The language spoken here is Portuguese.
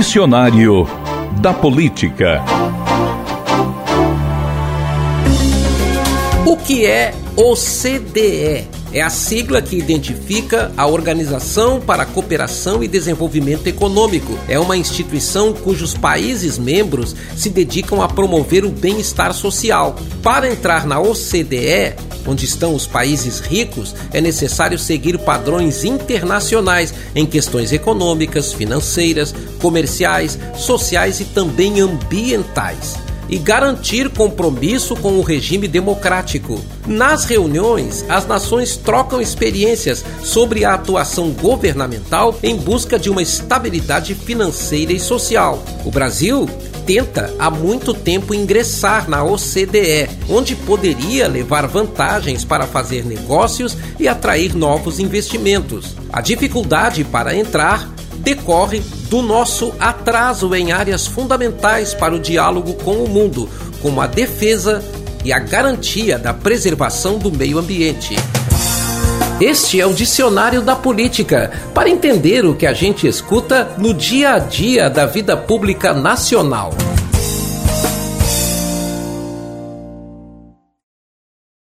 Dicionário da Política. O que é OCDE? É a sigla que identifica a Organização para a Cooperação e Desenvolvimento Econômico. É uma instituição cujos países membros se dedicam a promover o bem-estar social. Para entrar na OCDE, onde estão os países ricos, é necessário seguir padrões internacionais em questões econômicas, financeiras, comerciais, sociais e também ambientais e garantir compromisso com o regime democrático. Nas reuniões, as nações trocam experiências sobre a atuação governamental em busca de uma estabilidade financeira e social. O Brasil tenta há muito tempo ingressar na OCDE, onde poderia levar vantagens para fazer negócios e atrair novos investimentos. A dificuldade para entrar decorre do nosso atraso em áreas fundamentais para o diálogo com o mundo, como a defesa e a garantia da preservação do meio ambiente. Este é o Dicionário da Política, para entender o que a gente escuta no dia a dia da vida pública nacional.